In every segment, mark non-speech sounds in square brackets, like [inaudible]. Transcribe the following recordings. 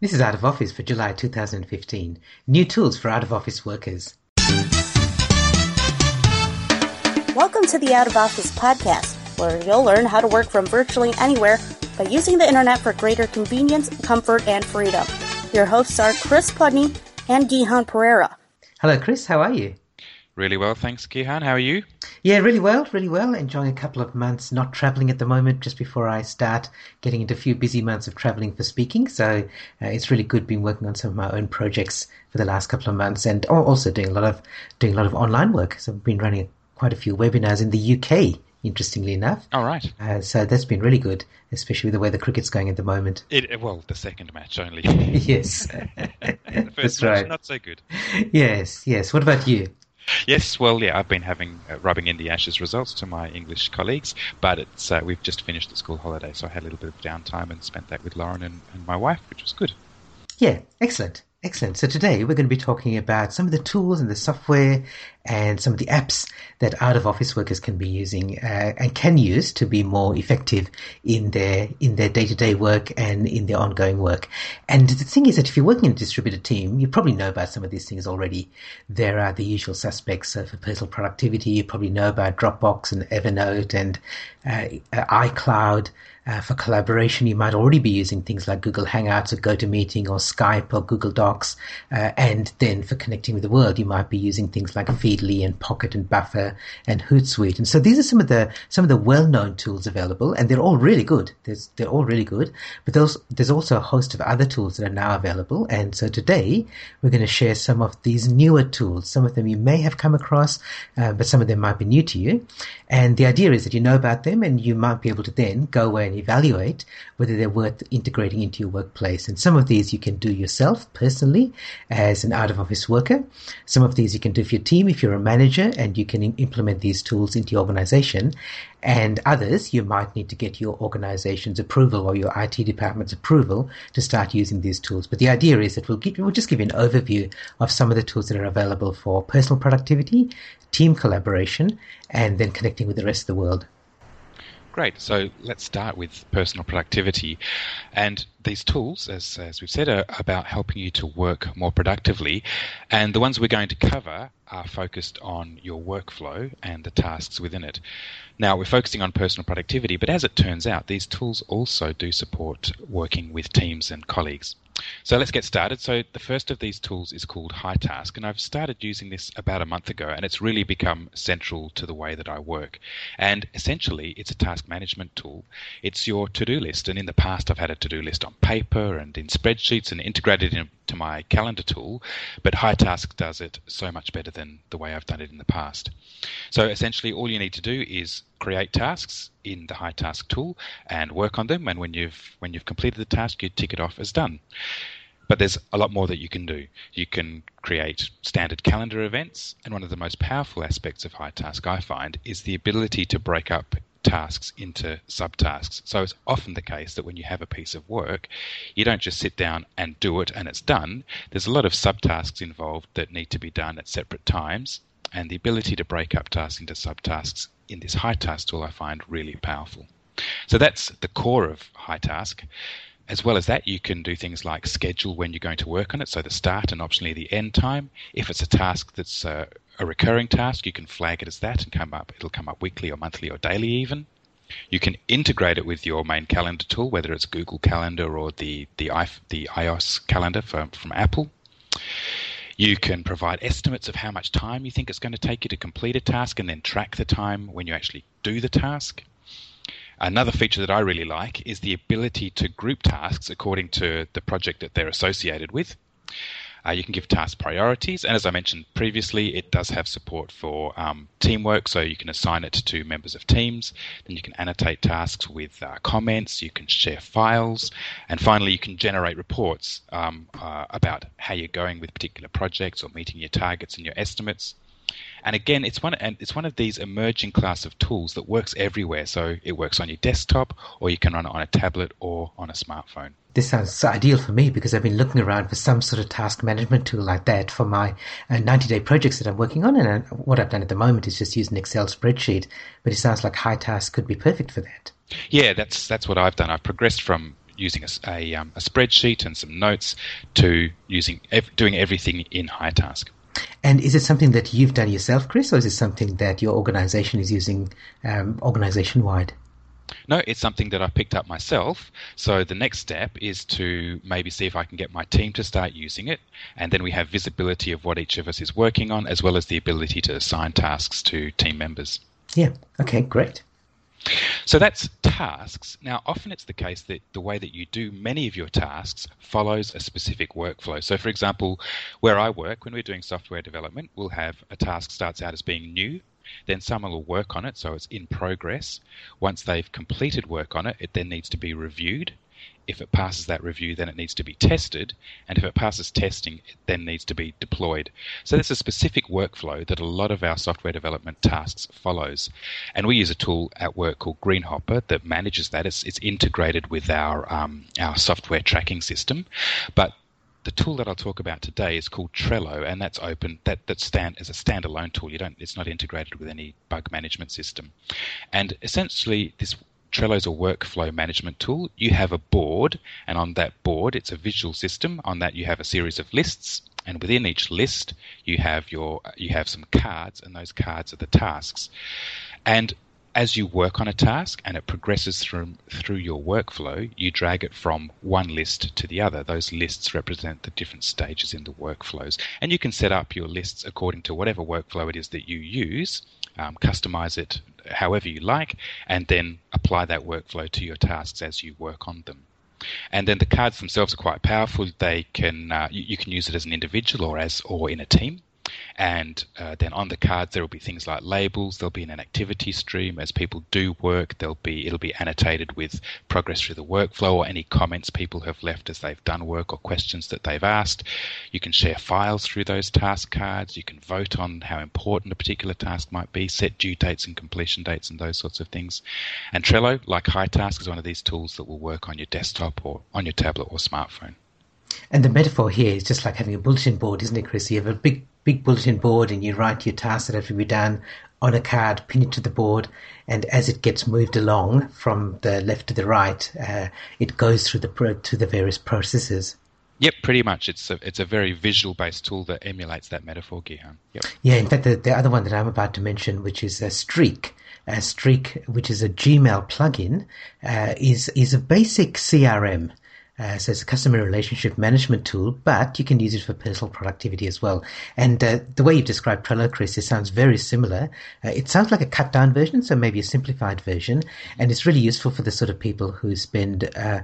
This is Out of Office for July 2015. New tools for out of office workers. Welcome to the Out of Office podcast, where you'll learn how to work from virtually anywhere by using the internet for greater convenience, comfort, and freedom. Your hosts are Chris Pudney and Gihan Perera. Hello, Chris. How are you? Really well, thanks, Gihan. How are you? Yeah, really well, really well. Enjoying a couple of months not traveling at the moment, just before I start getting into a few busy months of traveling for speaking. So uh, it's really good being working on some of my own projects for the last couple of months, and also doing a lot of doing a lot of online work. So I've been running quite a few webinars in the UK. Interestingly enough. All right. Uh, so that's been really good, especially with the way the cricket's going at the moment. It, well, the second match only. [laughs] yes. [laughs] the first that's match, right. not so good. Yes, yes. What about you? Yes, well, yeah, I've been having uh, rubbing in the ashes results to my English colleagues, but it's uh, we've just finished the school holiday, so I had a little bit of downtime and spent that with Lauren and, and my wife, which was good. Yeah, excellent. Excellent. So today we're going to be talking about some of the tools and the software and some of the apps that out of office workers can be using uh, and can use to be more effective in their in their day to day work and in their ongoing work. And the thing is that if you're working in a distributed team, you probably know about some of these things already. There are the usual suspects for personal productivity. You probably know about Dropbox and Evernote and uh, iCloud. Uh, for collaboration, you might already be using things like Google Hangouts or GoToMeeting or Skype or Google Docs. Uh, and then for connecting with the world, you might be using things like Feedly and Pocket and Buffer and Hootsuite. And so these are some of the some of the well-known tools available, and they're all really good. There's, they're all really good. But there's there's also a host of other tools that are now available. And so today we're going to share some of these newer tools. Some of them you may have come across, uh, but some of them might be new to you. And the idea is that you know about them, and you might be able to then go away and evaluate whether they're worth integrating into your workplace. And some of these you can do yourself personally as an out of office worker. Some of these you can do for your team if you're a manager and you can implement these tools into your organization. And others you might need to get your organization's approval or your IT department's approval to start using these tools. But the idea is that we'll, give, we'll just give you an overview of some of the tools that are available for personal productivity, team collaboration, and then connecting with the rest of the world. Great. So let's start with personal productivity. And these tools, as, as we've said, are about helping you to work more productively. And the ones we're going to cover are focused on your workflow and the tasks within it. Now, we're focusing on personal productivity, but as it turns out, these tools also do support working with teams and colleagues. So let's get started. So the first of these tools is called Hitask, and I've started using this about a month ago, and it's really become central to the way that I work. And essentially, it's a task management tool. It's your to-do list, and in the past, I've had a to-do list on paper and in spreadsheets and integrated into my calendar tool, but Hitask does it so much better than the way I've done it in the past. So essentially, all you need to do is create tasks in the Hitask tool and work on them. And when you've when you've completed the task, you tick it off as done. But there's a lot more that you can do. You can create standard calendar events, and one of the most powerful aspects of Hitask I find is the ability to break up tasks into subtasks. So it's often the case that when you have a piece of work, you don't just sit down and do it and it's done. There's a lot of subtasks involved that need to be done at separate times, and the ability to break up tasks into subtasks in this Hitask tool I find really powerful. So that's the core of Hitask. As well as that, you can do things like schedule when you're going to work on it, so the start and optionally the end time. If it's a task that's uh, a recurring task, you can flag it as that and come up. It'll come up weekly or monthly or daily even. You can integrate it with your main calendar tool, whether it's Google Calendar or the the, the iOS calendar from, from Apple. You can provide estimates of how much time you think it's going to take you to complete a task and then track the time when you actually do the task. Another feature that I really like is the ability to group tasks according to the project that they're associated with. Uh, you can give tasks priorities, and as I mentioned previously, it does have support for um, teamwork, so you can assign it to members of teams. Then you can annotate tasks with uh, comments, you can share files, and finally, you can generate reports um, uh, about how you're going with particular projects or meeting your targets and your estimates. And again, it's one and it's one of these emerging class of tools that works everywhere. So it works on your desktop, or you can run it on a tablet or on a smartphone this sounds ideal for me because I've been looking around for some sort of task management tool like that for my uh, 90 day projects that I'm working on. And uh, what I've done at the moment is just use an Excel spreadsheet, but it sounds like Hitask could be perfect for that. Yeah, that's that's what I've done. I've progressed from using a, a, um, a spreadsheet and some notes to using doing everything in Hitask. And is it something that you've done yourself, Chris, or is it something that your organization is using um, organization wide? No, it's something that I picked up myself. So the next step is to maybe see if I can get my team to start using it. And then we have visibility of what each of us is working on, as well as the ability to assign tasks to team members. Yeah. Okay, great. So that's tasks. Now, often it's the case that the way that you do many of your tasks follows a specific workflow. So, for example, where I work, when we're doing software development, we'll have a task starts out as being new, then someone will work on it, so it's in progress. Once they've completed work on it, it then needs to be reviewed. If it passes that review, then it needs to be tested. And if it passes testing, it then needs to be deployed. So there's a specific workflow that a lot of our software development tasks follows. And we use a tool at work called Greenhopper that manages that. It's, it's integrated with our, um, our software tracking system. But the tool that I'll talk about today is called Trello, and that's open. That that stand as a standalone tool. You don't. It's not integrated with any bug management system. And essentially, this Trello is a workflow management tool. You have a board, and on that board, it's a visual system. On that, you have a series of lists, and within each list, you have your you have some cards, and those cards are the tasks. And as you work on a task and it progresses through through your workflow, you drag it from one list to the other. Those lists represent the different stages in the workflows, and you can set up your lists according to whatever workflow it is that you use. Um, customize it however you like, and then apply that workflow to your tasks as you work on them. And then the cards themselves are quite powerful. They can uh, you, you, can use it as an individual or as or in a team. And uh, then on the cards there will be things like labels. There'll be an activity stream as people do work. There'll be it'll be annotated with progress through the workflow or any comments people have left as they've done work or questions that they've asked. You can share files through those task cards. You can vote on how important a particular task might be, set due dates and completion dates, and those sorts of things. And Trello, like Hitask, is one of these tools that will work on your desktop or on your tablet or smartphone. And the metaphor here is just like having a bulletin board, isn't it, Chris? You have a big big bulletin board and you write your tasks that have to be done on a card, pin it to the board, and as it gets moved along from the left to the right, uh, it goes through the pro- to the various processes. Yep, pretty much. It's a it's a very visual based tool that emulates that metaphor, Gihan. Yep. Yeah, in fact, the, the other one that I'm about to mention, which is a Streak, a Streak, which is a Gmail plugin, uh, is is a basic CRM. Uh, so it's a customer relationship management tool, but you can use it for personal productivity as well. And uh, the way you've described Trello, Chris, it sounds very similar. Uh, it sounds like a cut down version, so maybe a simplified version, and it's really useful for the sort of people who spend uh,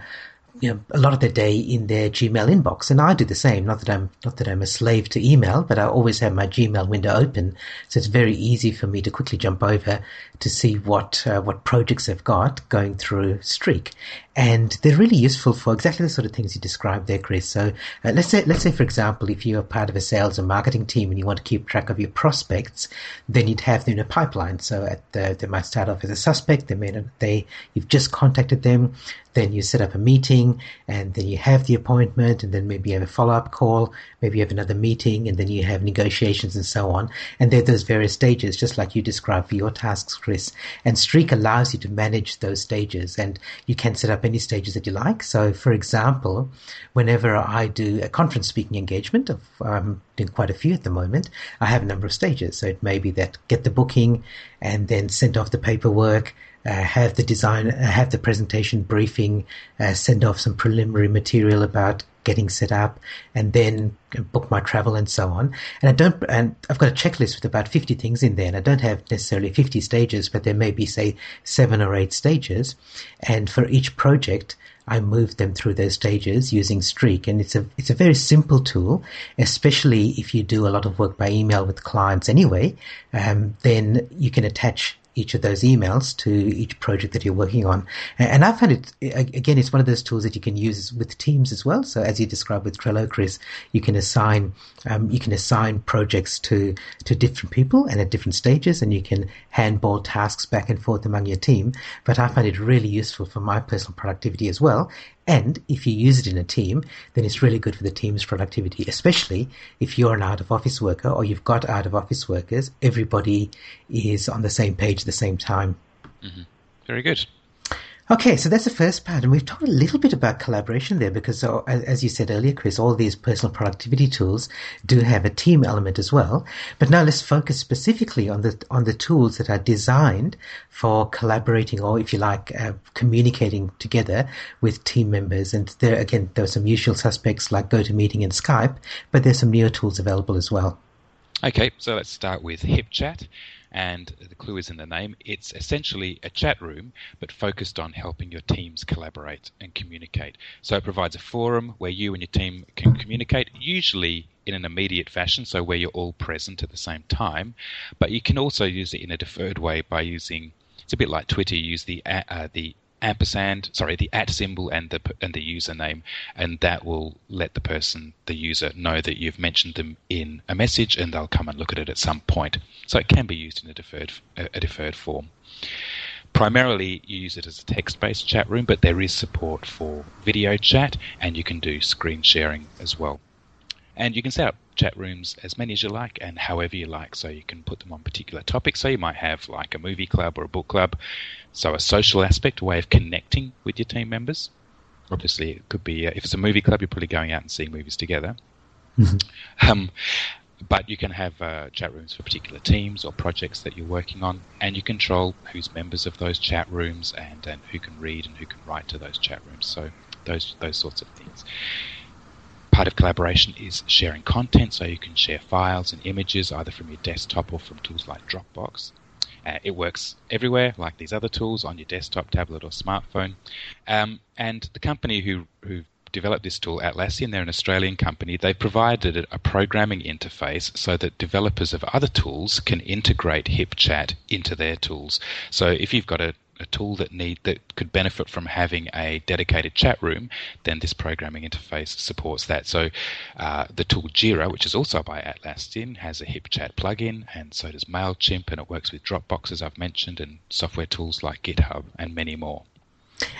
you know, a lot of their day in their Gmail inbox, and I do the same. Not that I'm not that I'm a slave to email, but I always have my Gmail window open, so it's very easy for me to quickly jump over to see what uh, what projects I've got going through Streak, and they're really useful for exactly the sort of things you described there, Chris. So uh, let's say let's say for example, if you're part of a sales and marketing team and you want to keep track of your prospects, then you'd have them in a pipeline. So at the, they might start off as a suspect. They may not, they you've just contacted them then you set up a meeting and then you have the appointment and then maybe you have a follow-up call maybe you have another meeting and then you have negotiations and so on. And there are those various stages just like you described for your tasks chris. And streak allows you to manage those stages and you can set up any stages that you like. So for example whenever i do a conference speaking engagement of um, doing quite a few at the moment i have a number of stages. So it may be that get the booking and then send off the paperwork have the design, uh, have the presentation briefing, uh, send off some preliminary material about getting set up, and then book my travel and so on. And I don't, and I've got a checklist with about 50 things in there, and I don't have necessarily 50 stages, but there may be, say, seven or eight stages. And for each project, I move them through those stages using Streak, and it's a it's a very simple tool, especially if you do a lot of work by email with clients anyway. Um, then you can attach each of those emails to each project that you're working on. And I find it, again, it's one of those tools that you can use with teams as well. So as you described with Trello, Chris, you can assign, um, you can assign projects to, to different people and at different stages and you can handball tasks back and forth among your team. But I find it really useful for my personal productivity as well. And if you use it in a team, then it's really good for the team's productivity, especially if you're an out of office worker or you've got out of office workers. Everybody is on the same page at the same time. Mm-hmm. Very good. Okay, so that's the first part, and we've talked a little bit about collaboration there because, uh, as you said earlier, Chris, all these personal productivity tools do have a team element as well. But now let's focus specifically on the on the tools that are designed for collaborating, or if you like, uh, communicating together with team members. And there again, there are some usual suspects like GoToMeeting and Skype, but there's some newer tools available as well. Okay, so let's start with HipChat and the clue is in the name. It's essentially a chat room, but focused on helping your teams collaborate and communicate. So it provides a forum where you and your team can communicate, usually in an immediate fashion, so where you're all present at the same time. But you can also use it in a deferred way by using. It's a bit like Twitter. You use the uh, the ampersand, sorry, the at symbol and the and the username, and that will let the person, the user, know that you've mentioned them in a message, and they'll come and look at it at some point. So it can be used in a deferred a deferred form. Primarily, you use it as a text-based chat room, but there is support for video chat, and you can do screen sharing as well. And you can set up chat rooms as many as you like and however you like. So you can put them on particular topics. So you might have like a movie club or a book club. So a social aspect, a way of connecting with your team members. Obviously, it could be uh, if it's a movie club, you're probably going out and seeing movies together. Mm-hmm. Um, but you can have uh, chat rooms for particular teams or projects that you're working on, and you control who's members of those chat rooms and, and who can read and who can write to those chat rooms. So those those sorts of things part of collaboration is sharing content, so you can share files and images either from your desktop or from tools like Dropbox. Uh, it works everywhere, like these other tools, on your desktop, tablet, or smartphone. Um, and the company who, who developed this tool, Atlassian, they're an Australian company. They provided a programming interface so that developers of other tools can integrate HipChat into their tools. So if you've got a a tool that need that could benefit from having a dedicated chat room, then this programming interface supports that. So uh, the tool Jira, which is also by Atlassian, has a HipChat plugin, and so does Mailchimp, and it works with Dropbox as I've mentioned, and software tools like GitHub and many more.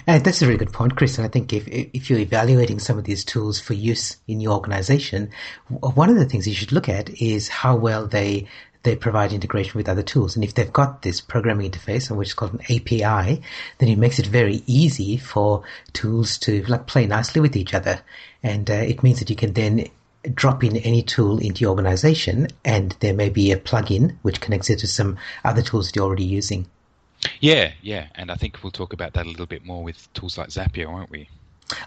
Uh, that's a very good point, Chris. And I think if if you're evaluating some of these tools for use in your organization, one of the things you should look at is how well they they provide integration with other tools. And if they've got this programming interface, which is called an API, then it makes it very easy for tools to like play nicely with each other. And uh, it means that you can then drop in any tool into your organization, and there may be a plugin which connects it to some other tools that you're already using. Yeah, yeah, and I think we'll talk about that a little bit more with tools like Zapier, won't we?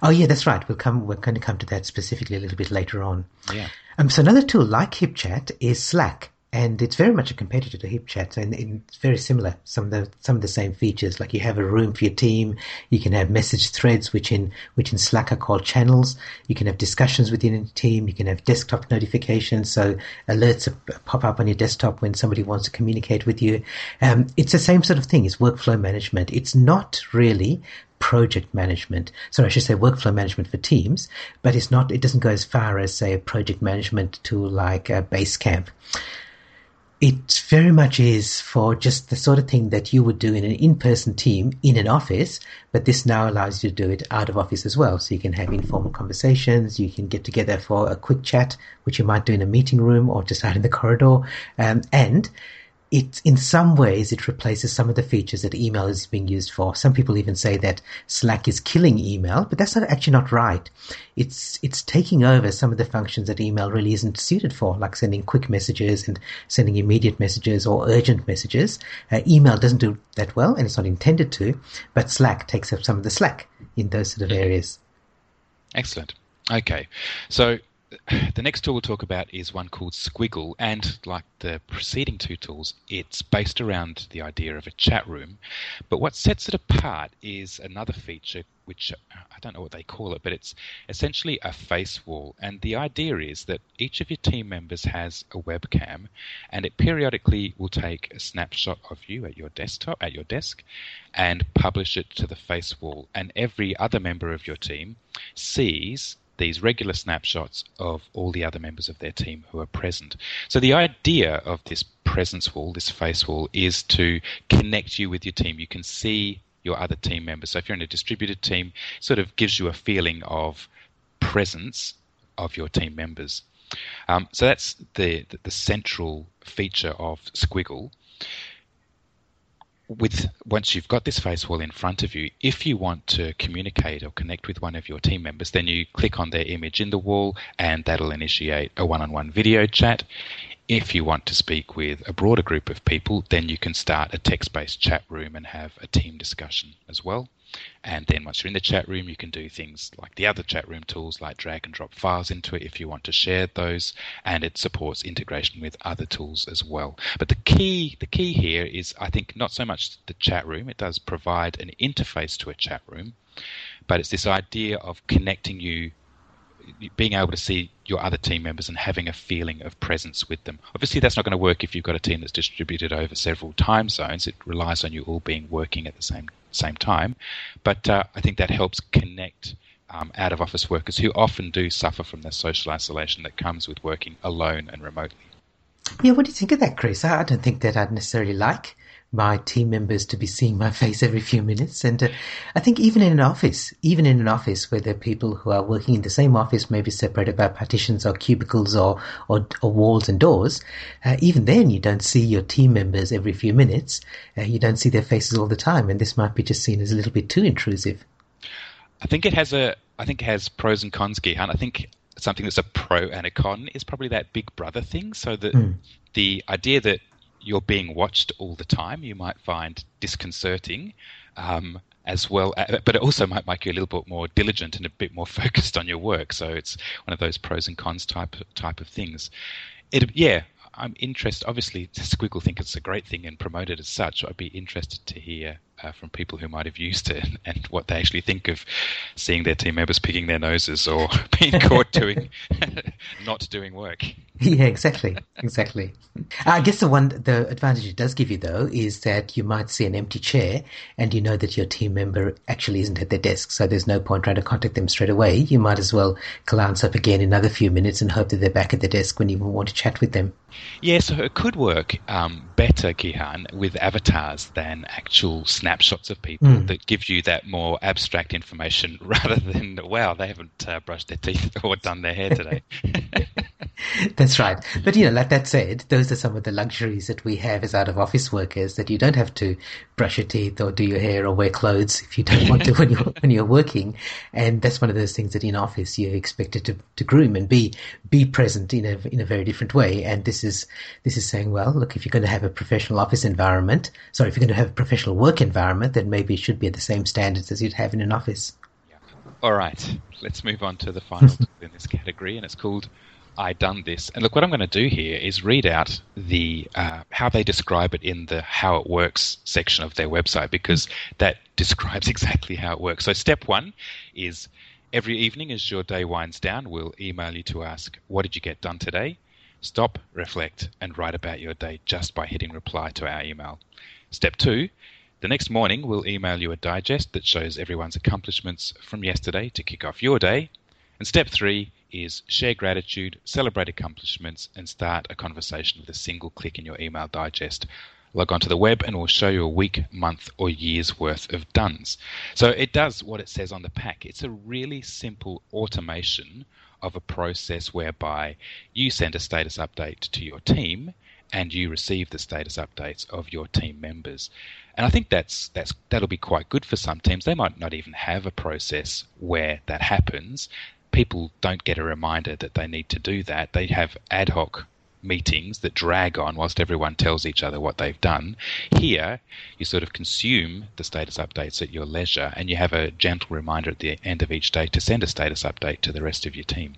Oh yeah, that's right. We'll come. We're going to come to that specifically a little bit later on. Yeah. Um. So another tool like HipChat is Slack and it's very much a competitor to HipChat, and, it's very similar. Some of the some of the same features, like you have a room for your team, you can have message threads, which in which in Slack are called channels. You can have discussions within a team. You can have desktop notifications, so alerts pop up on your desktop when somebody wants to communicate with you. Um, it's the same sort of thing. It's workflow management. It's not really project management. Sorry, I should say workflow management for teams, but it's not. It doesn't go as far as say a project management tool like uh, Basecamp it very much is for just the sort of thing that you would do in an in-person team in an office, but this now allows you to do it out of office as well. So you can have informal conversations, you can get together for a quick chat, which you might do in a meeting room or just out in the corridor, um, and in some ways it replaces some of the features that email is being used for. Some people even say that Slack is killing email, but that's not, actually not right. It's it's taking over some of the functions that email really isn't suited for, like sending quick messages and sending immediate messages or urgent messages. Uh, email doesn't do that well, and it's not intended to, but Slack takes up some of the slack in those sort of mm-hmm. areas. Excellent. Okay, so [sighs] the next tool we'll talk about is one called Sqwiggle, and like the preceding two tools, it's based around the idea of a chat room. But what sets it apart is another feature, which uh, I don't know what they call it, but it's essentially a face wall. And the idea is that each of your team members has a webcam, and it periodically will take a snapshot of you at your desktop, at your desk, and publish it to the face wall. And every other member of your team sees these regular snapshots of all the other members of their team who are present. So the idea of this presence wall, this face wall, is to connect you with your team. You can see your other team members. So if you're in a distributed team, sort of gives you a feeling of presence of your team members. Um, so that's the, the, the central feature of Sqwiggle. With once you've got this face wall in front of you, if you want to communicate or connect with one of your team members, then you click on their image in the wall, and that'll initiate a one-on-one video chat. If you want to speak with a broader group of people, then you can start a text-based chat room and have a team discussion as well. And then once you're in the chat room, you can do things like the other chat room tools, like drag and drop files into it if you want to share those. And it supports integration with other tools as well. But the key, the key here is, I think, not so much the chat room. It does provide an interface to a chat room, but it's this idea of connecting you being able to see your other team members and having a feeling of presence with them. Obviously, that's not going to work if you've got a team that's distributed over several time zones. It relies on you all being working at the same same time. But uh, I think that helps connect um, out of office workers who often do suffer from the social isolation that comes with working alone and remotely. Yeah, what do you think of that, Chris? I don't think that I'd necessarily like my team members to be seeing my face every few minutes. And uh, I think even in an office, even in an office where there are people who are working in the same office, maybe separated by partitions or cubicles or, or, or walls and doors, uh, even then you don't see your team members every few minutes. Uh, you don't see their faces all the time. And this might be just seen as a little bit too intrusive. I think it has a, I think it has pros and cons, Gihan. I think something that's a pro and a con is probably that big brother thing. So that mm. the idea that you're being watched all the time, you might find disconcerting. Um, as well, uh, but it also might make you a little bit more diligent and a bit more [laughs] focused on your work. So it's one of those pros and cons type type of things. It, yeah, I'm interested. Obviously, Sqwiggle think it's a great thing and promote it as such. I'd be interested to hear uh, from people who might have used it and, [laughs] and, what they actually think of seeing their team members picking their noses or [laughs] being caught doing [laughs] not doing work. Yeah, exactly, exactly. I guess the one the advantage it does give you though is that you might see an empty chair and you know that your team member actually isn't at their desk, so there's no point trying to contact them straight away. You might as well glance up again in another few minutes and hope that they're back at the desk when you want to chat with them. Yeah, so it could work um, better, Gihan, with avatars than actual snapshots of people mm. that give you that more abstract information [laughs] rather than, wow, they haven't uh, brushed their teeth [laughs] or done their hair today. [laughs] That's right. But, you know, like that said, those are some of the luxuries that we have as out of office workers that you don't have to brush your teeth or do your hair or wear clothes if you don't want to when you're, when you're working. And that's one of those things that in office you're expected to, to groom and be, be present in a, in a very different way. And this is, this is saying, well, look, if you're going to have a professional office environment, sorry, if you're going to have a professional work environment, then maybe it should be at the same standards as you'd have in an office. All right, let's move on to the final [laughs] in this category, and it's called iDoneThis. And look, what I'm going to do here is read out the uh, how they describe it in the how it works section of their website because that describes [laughs] exactly how it works. So step one is every evening as your day winds down, we'll email you to ask what did you get done today. Stop, reflect, and write about your day just by hitting reply to our email. Step two. The next morning, we'll email you a digest that shows everyone's accomplishments from yesterday to kick off your day. And step three, is share gratitude, celebrate accomplishments, and start a conversation with a single click in your email digest. Log onto the web and it will show you a week, month, or year's worth of duns. So it does what it says on the pack. It's a really simple automation of a process whereby you send a status update to your team and you receive the status updates of your team members. And I think that's that's that'll be quite good for some teams. They might not even have a process where that happens people don't get a reminder that they need to do that. They have ad hoc meetings that drag on whilst everyone tells each other what they've done. Here, you sort of consume the status updates at your leisure and you have a gentle reminder at the end of each day to send a status update to the rest of your team.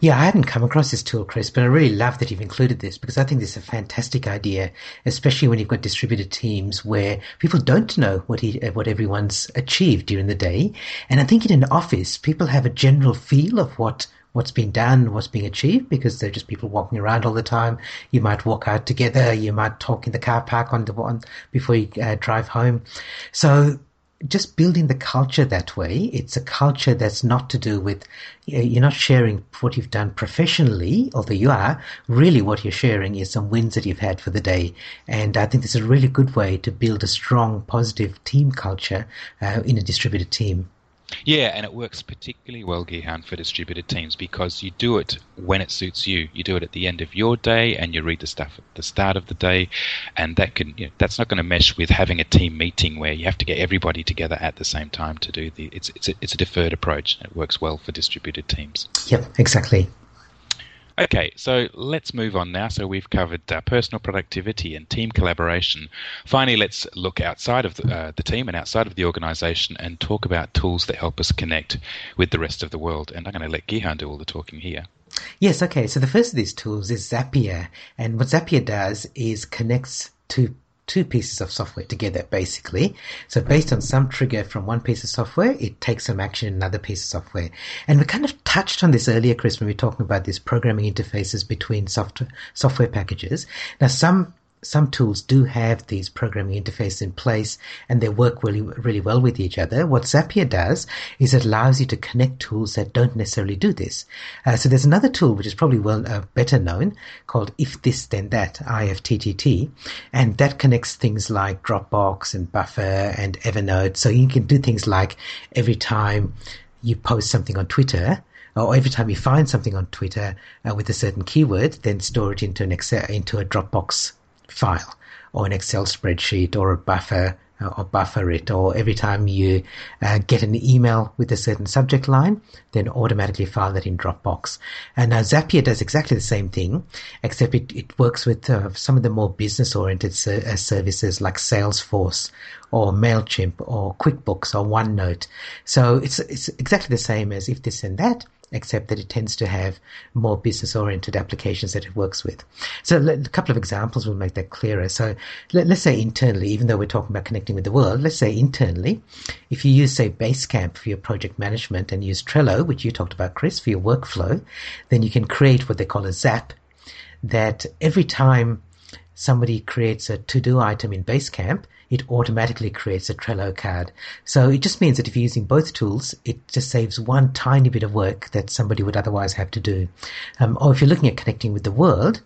Yeah, I hadn't come across this tool, Chris, but I really love that you've included this because I think this is a fantastic idea, especially when you've got distributed teams where people don't know what he, what everyone's achieved during the day. And I think in an office, people have a general feel of what what's been done, what's being achieved, because they're just people walking around all the time. You might walk out together, you might talk in the car park on the one before you uh, drive home. So just building the culture that way. It's a culture that's not to do with, you're not sharing what you've done professionally, although you are. Really, what you're sharing is some wins that you've had for the day. And I think this is a really good way to build a strong, positive team culture uh, in a distributed team. Yeah, and it works particularly well, Gihan, for distributed teams because you do it when it suits you. You do it at the end of your day, and you read the stuff at the start of the day, and that can you know, that's not going to mesh with having a team meeting where you have to get everybody together at the same time to do the. It's it's a, it's a deferred approach. It works well for distributed teams. Yep, exactly. Okay, so let's move on now. So we've covered uh, personal productivity and team collaboration. Finally, let's look outside of the, uh, the, team and outside of the organization and talk about tools that help us connect with the rest of the world. And I'm going to let Gihan do all the talking here. Yes, okay. So the first of these tools is Zapier. And what Zapier does is connects to two pieces of software together, basically. So based on some trigger from one piece of software, it takes some action in another piece of software. And we kind of touched on this earlier, Chris, when we were talking about these programming interfaces between software, software packages. Now, some some tools do have these programming interfaces in place and they work really, really well with each other. What Zapier does is it allows you to connect tools that don't necessarily do this. Uh, so there's another tool which is probably well uh, better known called If This Then That, IFTTT, and that connects things like Dropbox and Buffer and Evernote. So you can do things like every time you post something on Twitter, or every time you find something on Twitter uh, with a certain keyword, then store it into an Excel, into a Dropbox file or an Excel spreadsheet or a buffer uh, or buffer it or every time you uh, get an email with a certain subject line, then automatically file that in Dropbox. And now Zapier does exactly the same thing, except it, it works with uh, some of the more business oriented ser- uh, services like Salesforce or MailChimp or QuickBooks or OneNote. So it's, it's exactly the same as if this and that, except that it tends to have more business oriented applications that it works with. So a couple of examples will make that clearer. So let, us say internally, even though we're talking about connecting with the world, let's say internally, if you use say Basecamp for your project management and use Trello, which you talked about, Chris, for your workflow, then you can create what they call a zap that every time somebody creates a to-do item in Basecamp, it automatically creates a Trello card. So it just means that if you're using both tools, it just saves one tiny bit of work that somebody would otherwise have to do. Um, or if you're looking at connecting with the world,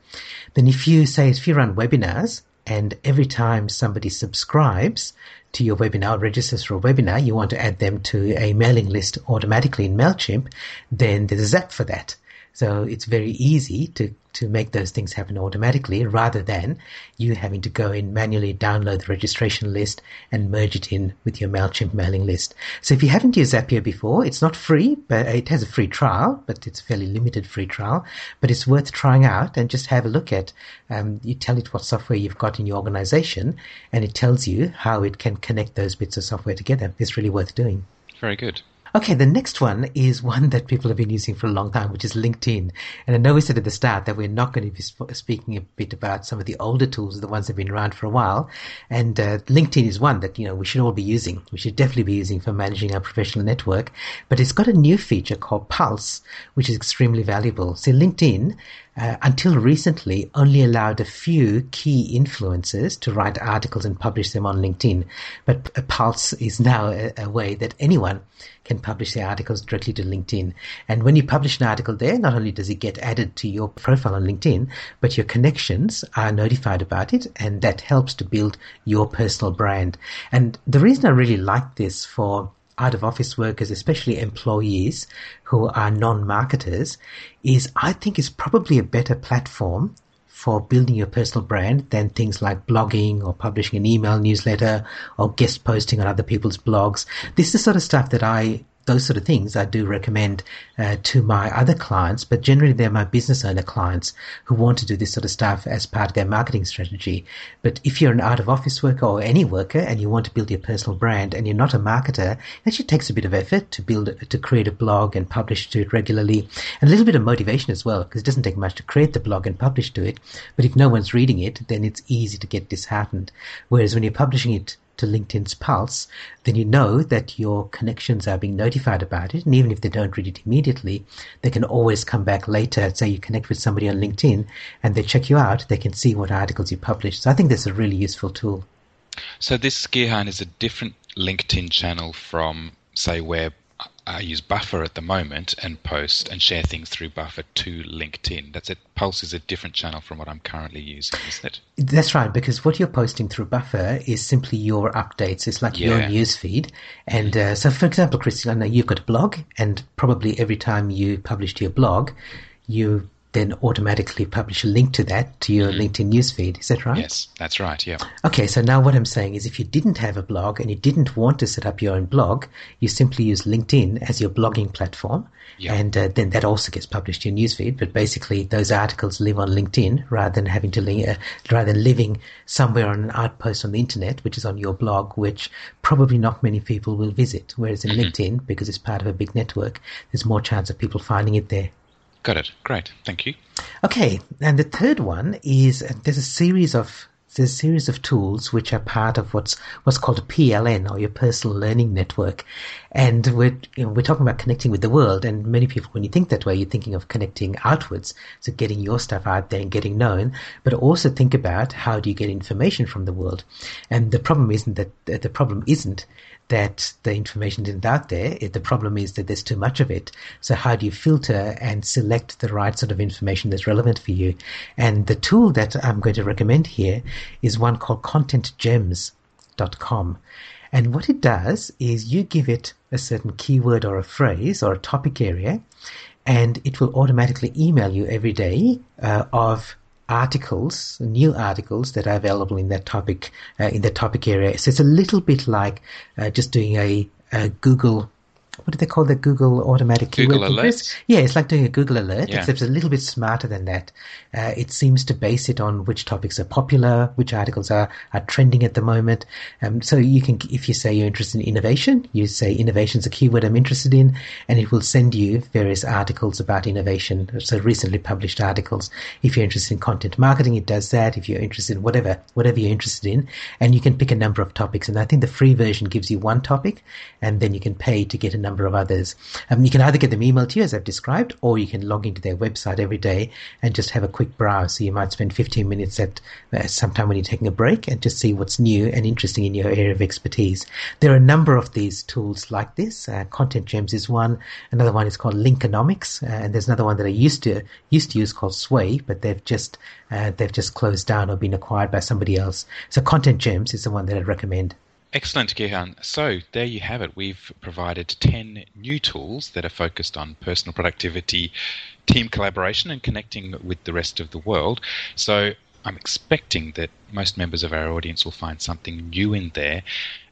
then if you say, if you run webinars and every time somebody subscribes to your webinar, registers for a webinar, you want to add them to a mailing list automatically in MailChimp, then there's a Zap for that. So it's very easy to, to make those things happen automatically rather than you having to go in manually download the registration list and merge it in with your MailChimp mailing list. So if you haven't used Zapier before, it's not free, but it has a free trial, but it's a fairly limited free trial, but it's worth trying out and just have a look at. Um, you tell it what software you've got in your organization and it tells you how it can connect those bits of software together. It's really worth doing. Very good. Okay, the next one is one that people have been using for a long time, which is LinkedIn. And I know we said at the start that we're not going to be sp- speaking a bit about some of the older tools, the ones that have been around for a while. And uh, LinkedIn is one that, you know, we should all be using. We should definitely be using for managing our professional network. But it's got a new feature called Pulse, which is extremely valuable. See, LinkedIn Uh, until recently only allowed a few key influencers to write articles and publish them on LinkedIn. But Pulse is now a, a, way that anyone can publish their articles directly to LinkedIn. And when you publish an article there, not only does it get added to your profile on LinkedIn, but your connections are notified about it. And that helps to build your personal brand. And the reason I really like this for out of office workers, especially employees who are non-marketers, is I think is probably a better platform for building your personal brand than things like blogging or publishing an email newsletter or guest posting on other people's blogs. This is the sort of stuff that I those sort of things I do recommend uh, to my other clients, but generally they're my business owner clients who want to do this sort of stuff as part of their marketing strategy. But if you're an out of office worker or any worker and you want to build your personal brand and you're not a marketer, it actually takes a bit of effort to build, to create a blog and publish to it regularly and a little bit of motivation as well, because it doesn't take much to create the blog and publish to it. But if no one's reading it, then it's easy to get disheartened. Whereas when you're publishing it to LinkedIn's Pulse, then you know that your connections are being notified about it. And even if they don't read it immediately, they can always come back later. Say you connect with somebody on LinkedIn and they check you out, they can see what articles you published. So I think that's a really useful tool. So this Gihan is a different LinkedIn channel from, say, where I use Buffer at the moment and post and share things through Buffer to LinkedIn. That's it. Pulse is a different channel from what I'm currently using, isn't it? That's right, because what you're posting through Buffer is simply your updates. It's like your Yeah. news feed. And uh, so, for example, Christian, I know you've got a blog, and probably every time you publish to your blog, you then automatically publish a link to that to your LinkedIn news feed. Is that right? Yes, that's right. Yeah. Okay, so now what I'm saying is if you didn't have a blog and you didn't want to set up your own blog, you simply use LinkedIn as your blogging platform. Yeah. And uh, then that also gets published to your newsfeed. But basically, those articles live on LinkedIn rather than having to li- uh, rather than living somewhere on an outpost on the internet, which is on your blog, which probably not many people will visit. Whereas in LinkedIn, because it's part of a big network, there's more chance of people finding it there. Got it. Great. Thank you. Okay, and the third one is there's a series of there's a series of tools which are part of what's what's called a PLN or your personal learning network, and we're you know, we're talking about connecting with the world. And many people, when you think that way, you're thinking of connecting outwards, so getting your stuff out there and getting known. But also think about how do you get information from the world. And the problem isn't that the problem isn't that the information isn't out there. It, the problem is that there's too much of it. So how do you filter and select the right sort of information that's relevant for you? And the tool that I'm going to recommend here is one called contentgems.com. And what it does is you give it a certain keyword or a phrase or a topic area, and it will automatically email you every day uh, of articles, new articles that are available in that topic uh, in the topic area. So it's a little bit like uh, just doing a, a Google. What do they call the Google automatic Google keyword compress? alerts? Yeah, it's like doing a Google alert, Yeah. except it's a little bit smarter than that. Uh, it seems to base it on which topics are popular, which articles are, are trending at the moment. Um, so you can, if you say you're interested in innovation, you say innovation is a keyword I'm interested in, and it will send you various articles about innovation. So recently published articles. If you're interested in content marketing, it does that. If you're interested in whatever, whatever you're interested in, and you can pick a number of topics. And I think the free version gives you one topic, and then you can pay to get a number of others. Um, you can either get them emailed to you as I've described, or you can log into their website every day and just have a quick browse. So you might spend 15 minutes at uh, sometime when you're taking a break and just see what's new and interesting in your area of expertise. There are a number of these tools like this. Uh, Content Gems is one. Another one is called Linkonomics, uh, and there's another one that I used to used to use called Swayy, but they've just uh, they've just closed down or been acquired by somebody else. So Content Gems is the one that I'd recommend. Excellent, Gihan. So there you have it. We've provided 10 new tools that are focused on personal productivity, team collaboration, and connecting with the rest of the world. So I'm expecting that most members of our audience will find something new in there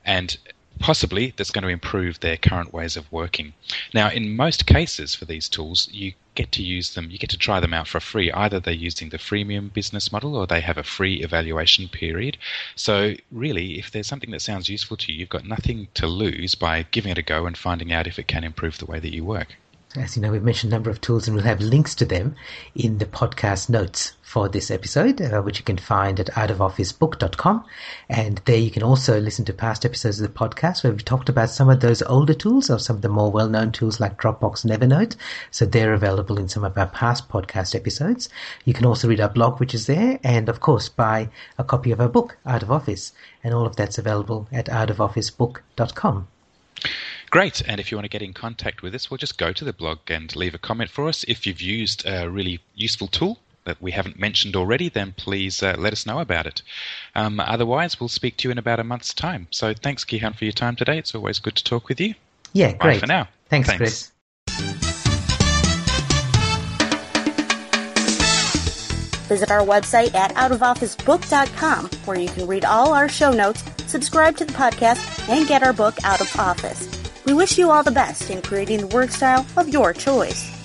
and possibly that's going to improve their current ways of working. Now, in most cases for these tools, you get to use them, you get to try them out for free. Either they're using the freemium business model or they have a free evaluation period. So, really, if there's something that sounds useful to you, you've got nothing to lose by giving it a go and finding out if it can improve the way that you work. As you know, we've mentioned a number of tools and we'll have links to them in the podcast notes for this episode, uh, which you can find at outofofficebook.com. And there you can also listen to past episodes of the podcast where we've talked about some of those older tools or some of the more well-known tools like Dropbox and Evernote. So they're available in some of our past podcast episodes. You can also read our blog, which is there, and of course buy a copy of our book, Out of Office. And all of that's available at outofofficebook.com. Great. And if you want to get in contact with us, well, just go to the blog and leave a comment for us. If you've used a really useful tool that we haven't mentioned already, then please uh, let us know about it. Um, otherwise, we'll speak to you in about a month's time. So thanks, Gihan, for your time today. It's always good to talk with you. Yeah, Bye great. for now. Thanks, Thanks. Chris. Visit our website at outofofficebook.com where you can read all our show notes, subscribe to the podcast, and get our book Out of Office. We wish you all the best in creating the work style of your choice.